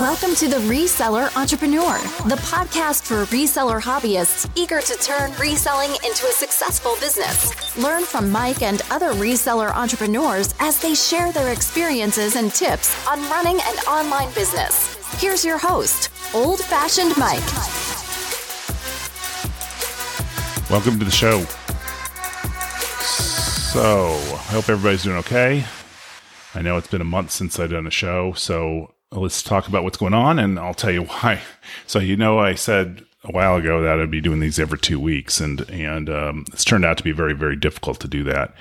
Welcome to the Reseller Entrepreneur, the podcast for reseller hobbyists eager to turn reselling into a successful business. Learn from Mike and other reseller entrepreneurs as they share their experiences and tips on running an online business. Here's your host, Old Fashioned Mike. Welcome to the show. So, I hope everybody's doing okay. I know it's been a month since I've done a show, so let's talk about what's going on and I'll tell you why. So, you know, I said a while ago that I'd be doing these every two weeks, and and um, it's turned out to be very, very difficult to do that.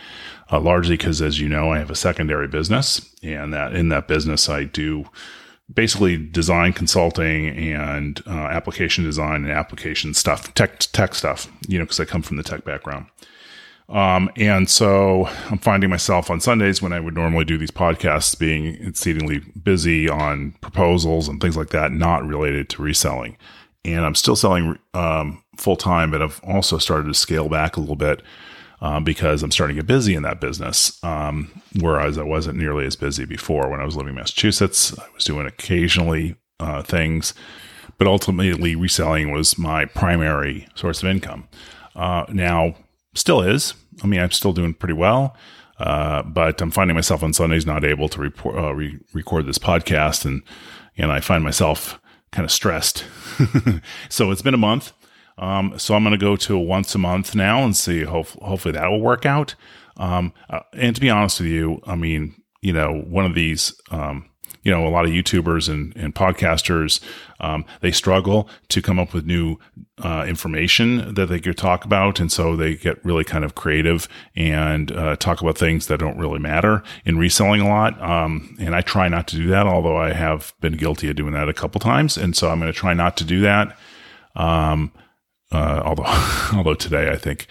Uh, largely because, as you know, I have a secondary business, and that in that business I do basically design consulting and uh, application design and application stuff, tech tech stuff. You know, because I come from the tech background. Um, and so I'm finding myself on Sundays when I would normally do these podcasts being exceedingly busy on proposals and things like that, not related to reselling. And I'm still selling um, full time, but I've also started to scale back a little bit um, because I'm starting to get busy in that business. Um, whereas I wasn't nearly as busy before when I was living in Massachusetts. I was doing occasionally uh, things, but ultimately reselling was my primary source of income. Uh, now, still is. I mean, I'm still doing pretty well. Uh, but I'm finding myself on Sundays not able to report, uh, re- record this podcast, and and I find myself kind of stressed. so it's been a month. Um, so I'm going to go to once a month now and see. Hope, hopefully that will work out. Um, uh, and to be honest with you, I mean, you know, one of these um, you know, a lot of YouTubers and, and podcasters, um, they struggle to come up with new uh, information that they could talk about. And so they get really kind of creative and uh, talk about things that don't really matter in reselling a lot. Um, and I try not to do that, although I have been guilty of doing that a couple times. And so I'm going to try not to do that. Um, uh, although, although today I think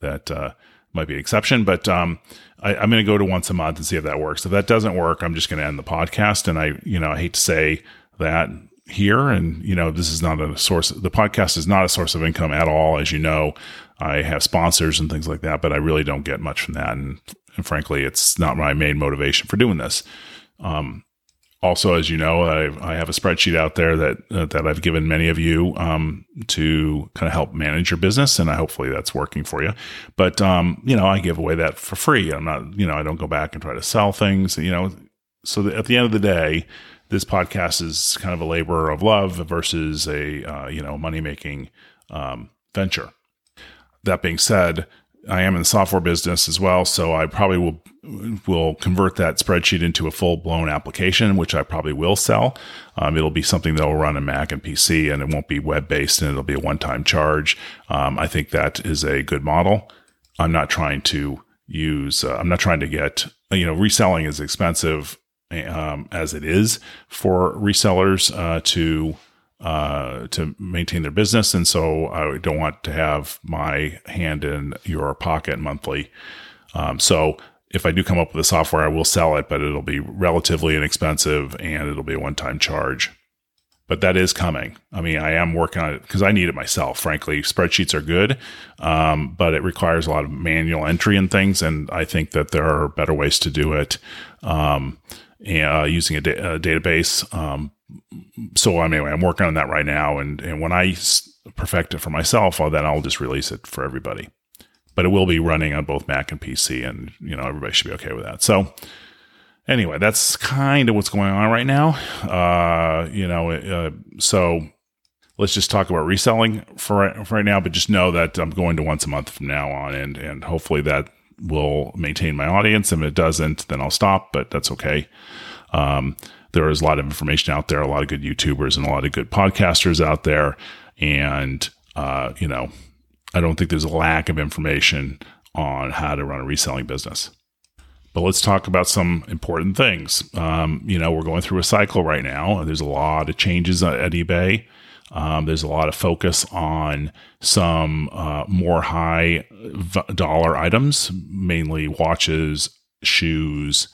that, uh, might be an exception, but um, I, am going to go to once a month and see if that works. If that doesn't work, I'm just going to end the podcast. And I, you know, I hate to say that here, and you know, this is not a source. The podcast is not a source of income at all, as you know. I have sponsors and things like that, but I really don't get much from that. And, and frankly, it's not my main motivation for doing this. Um, also, as you know, I, I, have a spreadsheet out there that uh, that I've given many of you um, to kind of help manage your business, and I, hopefully that's working for you. But um, you know, I give away that for free. I'm not, you know, I don't go back and try to sell things. You know, so at the end of the day, this podcast is kind of a labor of love versus a uh, you know money making um, venture. That being said, I am in the software business as well, so I probably will will convert that spreadsheet into a full blown application, which I probably will sell. Um, it'll be something that will run on Mac and PC, and it won't be web based, and it'll be a one time charge. Um, I think that is a good model. I'm not trying to use. Uh, I'm not trying to get. You know, reselling is expensive um, as it is for resellers uh, to uh, to maintain their business. And so I don't want to have my hand in your pocket monthly. Um, so if I do come up with a software, I will sell it, but it'll be relatively inexpensive and it'll be a one time charge. But that is coming. I mean, I am working on it because I need it myself. Frankly, spreadsheets are good, um, but it requires a lot of manual entry and things. And I think that there are better ways to do it um, uh, using a, da- a database. Um, so anyway, I'm working on that right now, and and when I perfect it for myself, then I'll just release it for everybody. But it will be running on both Mac and PC, and you know everybody should be okay with that. So anyway, that's kind of what's going on right now. Uh, you know, uh, so let's just talk about reselling for, for right now. But just know that I'm going to once a month from now on, and and hopefully that will maintain my audience. And if it doesn't, then I'll stop. But that's okay. Um, there is a lot of information out there, a lot of good YouTubers and a lot of good podcasters out there. And, uh, you know, I don't think there's a lack of information on how to run a reselling business. But let's talk about some important things. Um, you know, we're going through a cycle right now. And there's a lot of changes at eBay. Um, there's a lot of focus on some uh, more high dollar items, mainly watches, shoes,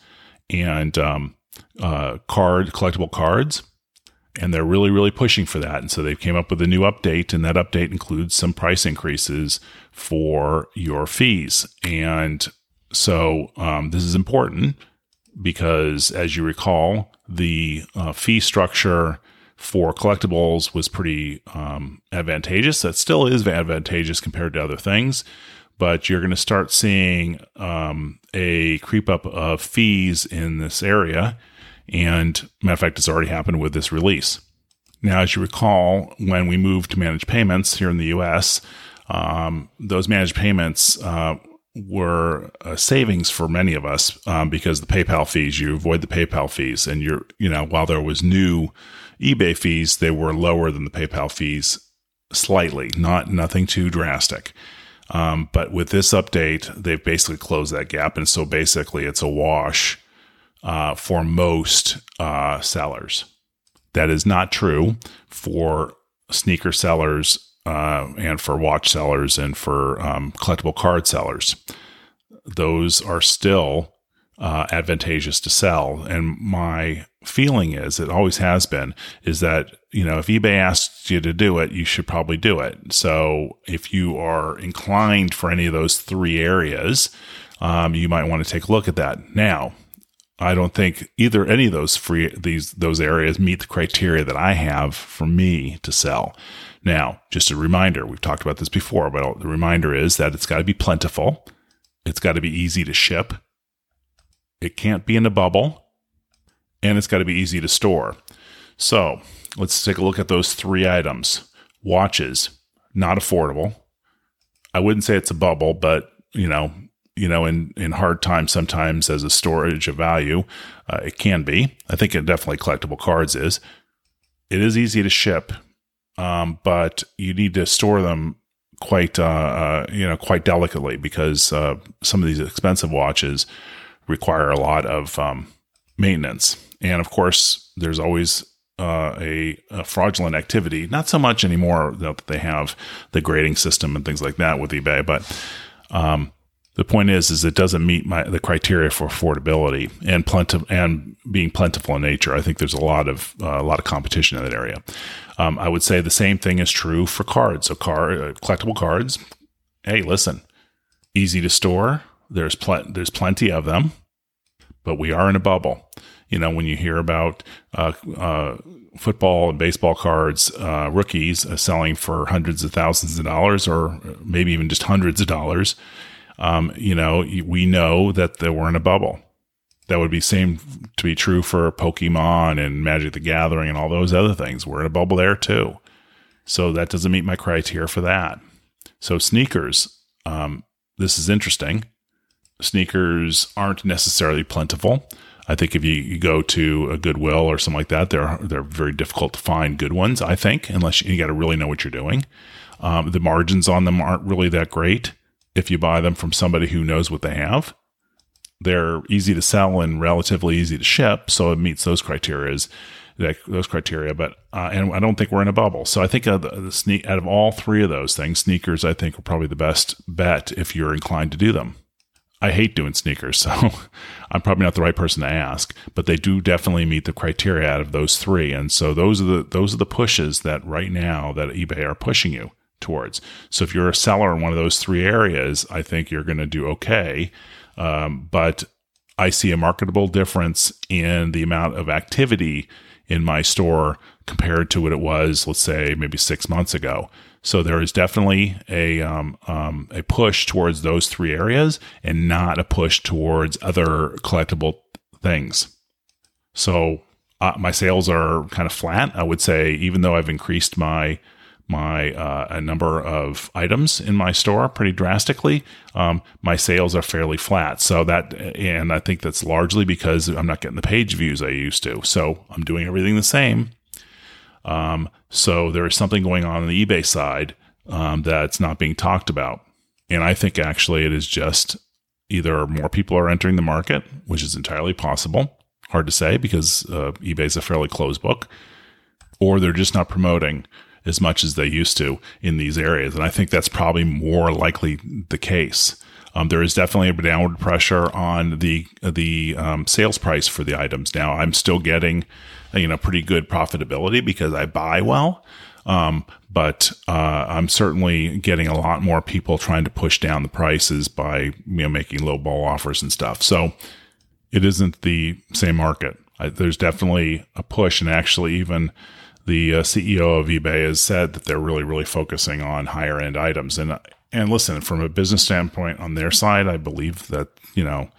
and um, uh, card collectible cards and they're really really pushing for that and so they've came up with a new update and that update includes some price increases for your fees and so um, this is important because as you recall the uh, fee structure for collectibles was pretty um, advantageous. That still is advantageous compared to other things, but you're going to start seeing um, a creep up of fees in this area. And matter of fact, it's already happened with this release. Now, as you recall, when we moved to managed payments here in the US, um, those managed payments uh, were a savings for many of us um, because the PayPal fees, you avoid the PayPal fees. And you're, you know, while there was new eBay fees, they were lower than the PayPal fees slightly, not nothing too drastic. Um, but with this update, they've basically closed that gap. And so basically, it's a wash uh, for most uh, sellers. That is not true for sneaker sellers uh, and for watch sellers and for um, collectible card sellers. Those are still uh, advantageous to sell. And my feeling is, it always has been, is that, you know, if eBay asks you to do it, you should probably do it. So if you are inclined for any of those three areas, um, you might want to take a look at that. Now, I don't think either any of those free these those areas meet the criteria that I have for me to sell. Now, just a reminder, we've talked about this before, but the reminder is that it's got to be plentiful. It's got to be easy to ship it can't be in a bubble, and it's got to be easy to store. So let's take a look at those three items. Watches, not affordable. I wouldn't say it's a bubble, but you know, you know, in in hard times, sometimes as a storage of value, uh, it can be. I think it definitely collectible cards is. It is easy to ship, um, but you need to store them quite, uh, uh, you know, quite delicately because uh, some of these expensive watches require a lot of um, maintenance. And of course, there's always uh, a, a, fraudulent activity. Not so much anymore that they have the grading system and things like that with eBay, but um, the point is, is it doesn't meet my the criteria for affordability and plenty and being plentiful in nature. I think there's a lot of uh, a lot of competition in that area. Um, I would say the same thing is true for cards. So, car uh, collectible cards. Hey, listen, easy to store, there's pl- there's plenty of them, but we are in a bubble. You know, when you hear about uh, uh, football and baseball cards, uh, rookies uh, selling for hundreds of thousands of dollars, or maybe even just hundreds of dollars, um, you know, we know that we're in a bubble. That would be same to be true for Pokemon and Magic the Gathering and all those other things. We're in a bubble there too. So that doesn't meet my criteria for that. So sneakers, um, this is interesting sneakers aren't necessarily plentiful. I think if you, you, go to a Goodwill or something like that, they're they're very difficult to find good ones. I think unless you, you got to really know what you're doing. Um, the margins on them aren't really that great if you buy them from somebody who knows what they have. They're easy to sell and relatively easy to ship, so it meets those criteria. That, those criteria, but uh, and I don't think we're in a bubble. So I think uh, the, the out of all three of those things, sneakers I think are probably the best bet if you're inclined to do them. I hate doing sneakers, so I'm probably not the right person to ask, but they do definitely meet the criteria out of those three. And so those are the those are the pushes that right now that eBay are pushing you towards. So if you're a seller in one of those three areas, I think you're going to do okay. Um, but I see a marketable difference in the amount of activity in my store compared to what it was, let's say, maybe six months ago. So there is definitely a um, um, a push towards those three areas, and not a push towards other collectible things. So uh, my sales are kind of flat. I would say, even though I've increased my my uh, a number of items in my store pretty drastically, um, my sales are fairly flat. So that, and I think that's largely because I'm not getting the page views I used to. So I'm doing everything the same, um, so there is something going on on the eBay side um, that's not being talked about. And I think actually it is just either more people are entering the market, which is entirely possible, hard to say because uh, eBay is a fairly closed book, or they're just not promoting as much as they used to in these areas. And I think that's probably more likely the case. Um, there is definitely a downward pressure on the the um, sales price for the items. Now, I'm still getting you know pretty good profitability because I buy well. Um, but uh, I'm certainly getting a lot more people trying to push down the prices by you know making low ball offers and stuff. So it isn't the same market. I, there's definitely a push, and actually even the uh, CEO of eBay has said that they're really, really focusing on higher end items. And and listen, from a business standpoint on their side, I believe that you know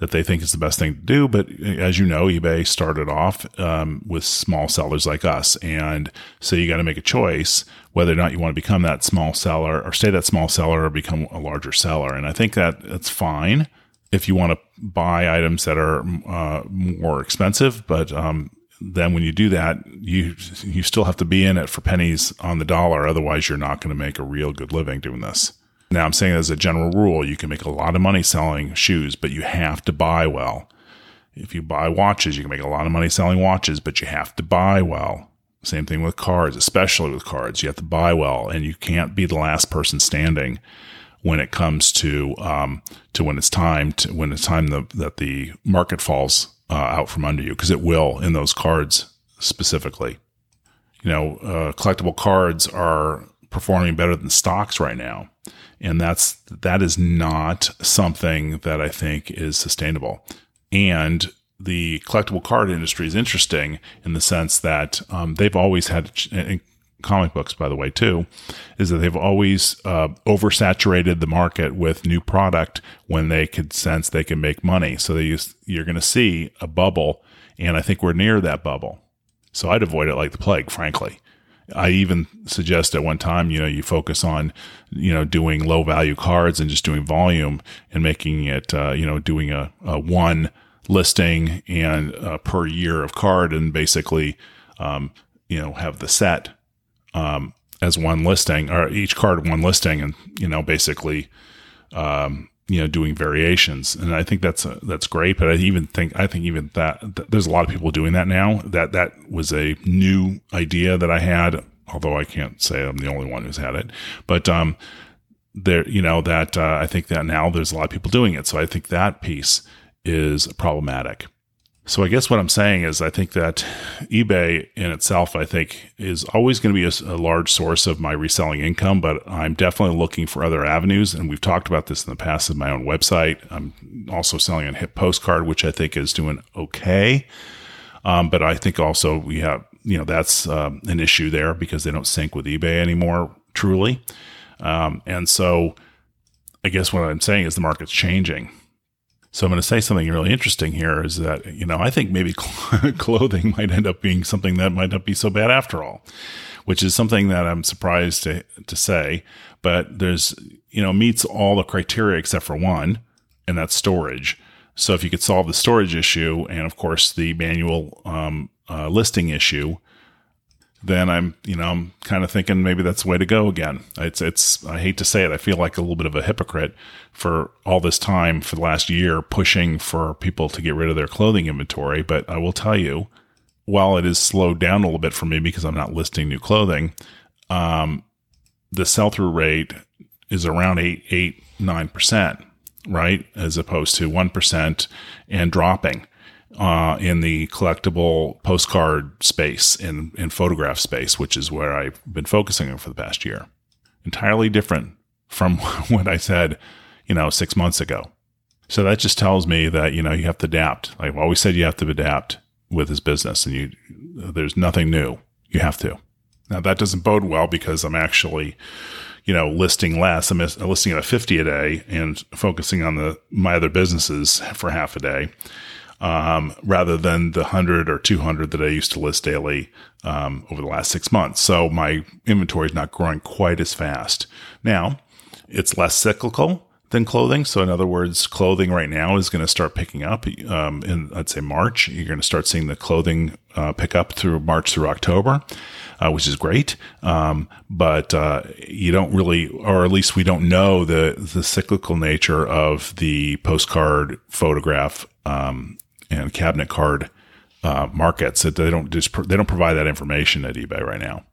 that they think is the best thing to do. But as you know, eBay started off um, with small sellers like us, and so you got to make a choice whether or not you want to become that small seller or stay that small seller or become a larger seller. And I think that that's fine if you want to buy items that are uh, more expensive, but um, then when you do that, you you still have to be in it for pennies on the dollar. Otherwise, you're not going to make a real good living doing this. Now, I'm saying as a general rule, you can make a lot of money selling shoes, but you have to buy well. If you buy watches, you can make a lot of money selling watches, but you have to buy well. Same thing with cards, especially with cards. You have to buy well, and you can't be the last person standing when it comes to um, to when it's time to when it's time the, that the market falls uh, out from under you because it will in those cards specifically. You know, uh, collectible cards are performing better than stocks right now and that's that is not something that I think is sustainable. And the collectible card industry is interesting in the sense that um, they've always had comic books, by the way, too, is that they've always uh, oversaturated the market with new product when they could sense they can make money. So they use, you're going to see a bubble, and I think we're near that bubble. So I'd avoid it like the plague, frankly. I even suggest at one time, you know, you focus on, you know, doing low value cards and just doing volume and making it, uh, you know, doing a, a one listing and uh, per year of card and basically, um, you know, have the set um, as one listing or each card one listing and, you know, basically, um, you know doing variations. And i think that's uh, that's great but i even think i think even that th- there's a lot of people doing that now. That that was a new idea that i had although i can't say i'm the only one who's had it. But um there you know that uh, i think that now there's a lot of people doing it. So i think that piece is problematic so I guess what I'm saying is I think that eBay in itself, I think, is always going to be a, a, large source of my reselling income, but I'm definitely looking for other avenues. And we've talked about this in the past in my own website. I'm also selling a HipPostcard, which I think is doing okay. Um, but I think also we have, you know, that's um, an issue there because they don't sync with eBay anymore, truly. Um, and so I guess what I'm saying is the market's changing. So I'm going to say something really interesting here is that, you know, I think maybe clothing might end up being something that might not be so bad after all, which is something that I'm surprised to, to say, but there's, you know, meets all the criteria except for one, and that's storage. So if you could solve the storage issue and of course the manual um, uh, listing issue, then I'm, you know, I'm kind of thinking maybe that's the way to go again. It's, it's, I hate to say it. I feel like a little bit of a hypocrite for all this time for the last year pushing for people to get rid of their clothing inventory. But I will tell you, while it is slowed down a little bit for me because I'm not listing new clothing, um, the sell through rate is around eight, eight, nine percent, right? As opposed to 1% and dropping uh, in the collectible postcard space and, in photograph space, which is where I've been focusing on for the past year. Entirely different from what I said, you know, six months ago. So that just tells me that, you know, you have to adapt. I've always said you have to adapt with this business and you, there's nothing new. You have to. Now that doesn't bode well because I'm actually, you know, listing less. I'm listing at a 50 a day and focusing on the, my other businesses for half a day um, rather than the 100 or 200 that I used to list daily um, over the last six months. So my inventory is not growing quite as fast. Now, it's less cyclical than clothing. So, in other words, clothing right now is going to start picking up um, in, I'd say, March. You're going to start seeing the clothing uh, pick up through March through October, uh, which is great. Um, but uh, you don't really, or at least we don't know the the cyclical nature of the postcard photograph um, and cabinet card uh, markets that they don't just they don't provide that information at eBay right now.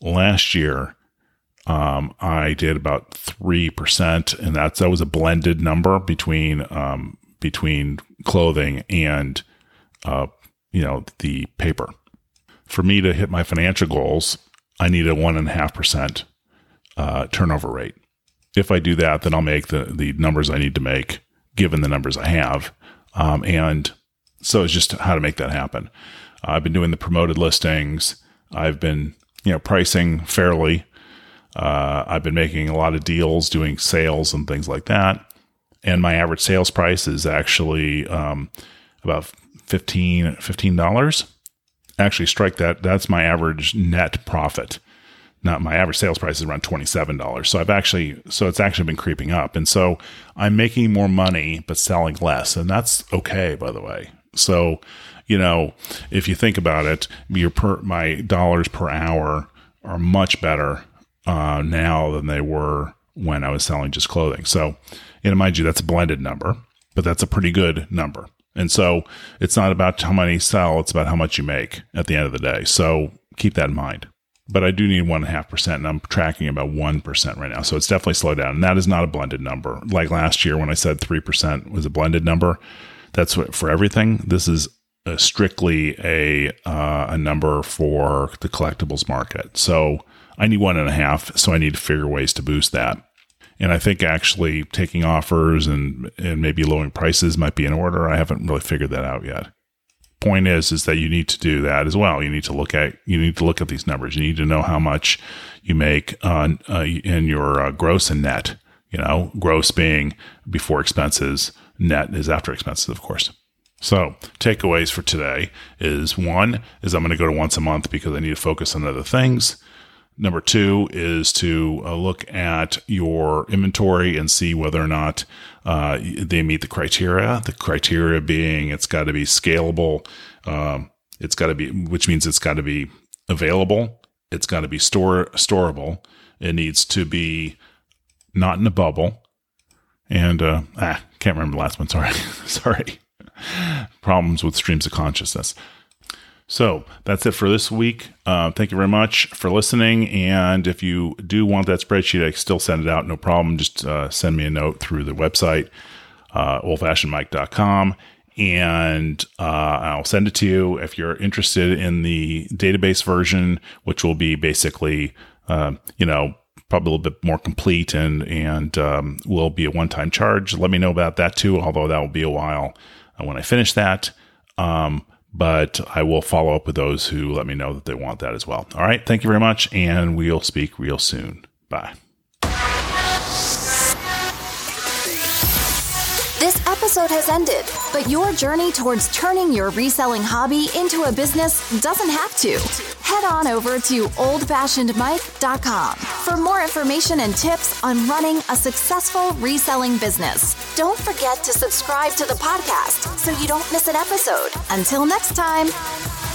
Last year, um, I did about three percent, and that's that was a blended number between um, between clothing and uh, you know the paper. For me to hit my financial goals, I need a one and a half percent uh, turnover rate. If I do that, then I'll make the the numbers I need to make given the numbers I have, um, and so it's just how to make that happen. I've been doing the promoted listings. I've been, you know, pricing fairly. Uh, I've been making a lot of deals, doing sales and things like that. And my average sales price is actually um, about 15 $15. Actually, strike that. That's my average net profit. Not my average sales price is around $27. So I've actually, so it's actually been creeping up. And so I'm making more money, but selling less. And that's okay, by the way. So, you know, if you think about it, your per, my dollars per hour are much better uh, now than they were when I was selling just clothing. So, and mind you, that's a blended number, but that's a pretty good number. And so it's not about how many sell, it's about how much you make at the end of the day. So keep that in mind. But I do need one and a half percent, and I'm tracking about one percent right now. So it's definitely slowed down. And that is not a blended number. Like last year when I said three percent was a blended number, that's what for everything. This is a strictly a uh, a number for the collectibles market. So I need one and a half. So I need to figure ways to boost that. And I think actually taking offers and, and maybe lowering prices might be in order. I haven't really figured that out yet. Point is, is that you need to do that as well. You need to look at you need to look at these numbers. You need to know how much you make on uh, in your uh, gross and net. You know, gross being before expenses, net is after expenses, of course. So, takeaways for today is one is I'm going to go to once a month because I need to focus on other things. Number two is to uh, look at your inventory and see whether or not uh, they meet the criteria. The criteria being it's got to be scalable, um, it's got to be, which means it's got to be available, it's got to be store storable, it needs to be not in a bubble, and uh, ah, can't remember the last one. Sorry, sorry. Problems with streams of consciousness. So that's it for this week. Uh, thank you very much for listening. And if you do want that spreadsheet, I still send it out. No problem. Just uh, send me a note through the website, uh, oldfashionedmike.com, and uh, I'll send it to you. If you're interested in the database version, which will be basically, uh, you know, probably a little bit more complete and and um, will be a one time charge. Let me know about that too. Although that will be a while uh, when I finish that. Um, but I will follow up with those who let me know that they want that as well. All right. Thank you very much. And we'll speak real soon. Bye. This episode has ended, but your journey towards turning your reselling hobby into a business doesn't have to. Head on over to oldfashionedmike.com for more information and tips on running a successful reselling business. Don't forget to subscribe to the podcast so you don't miss an episode. Until next time.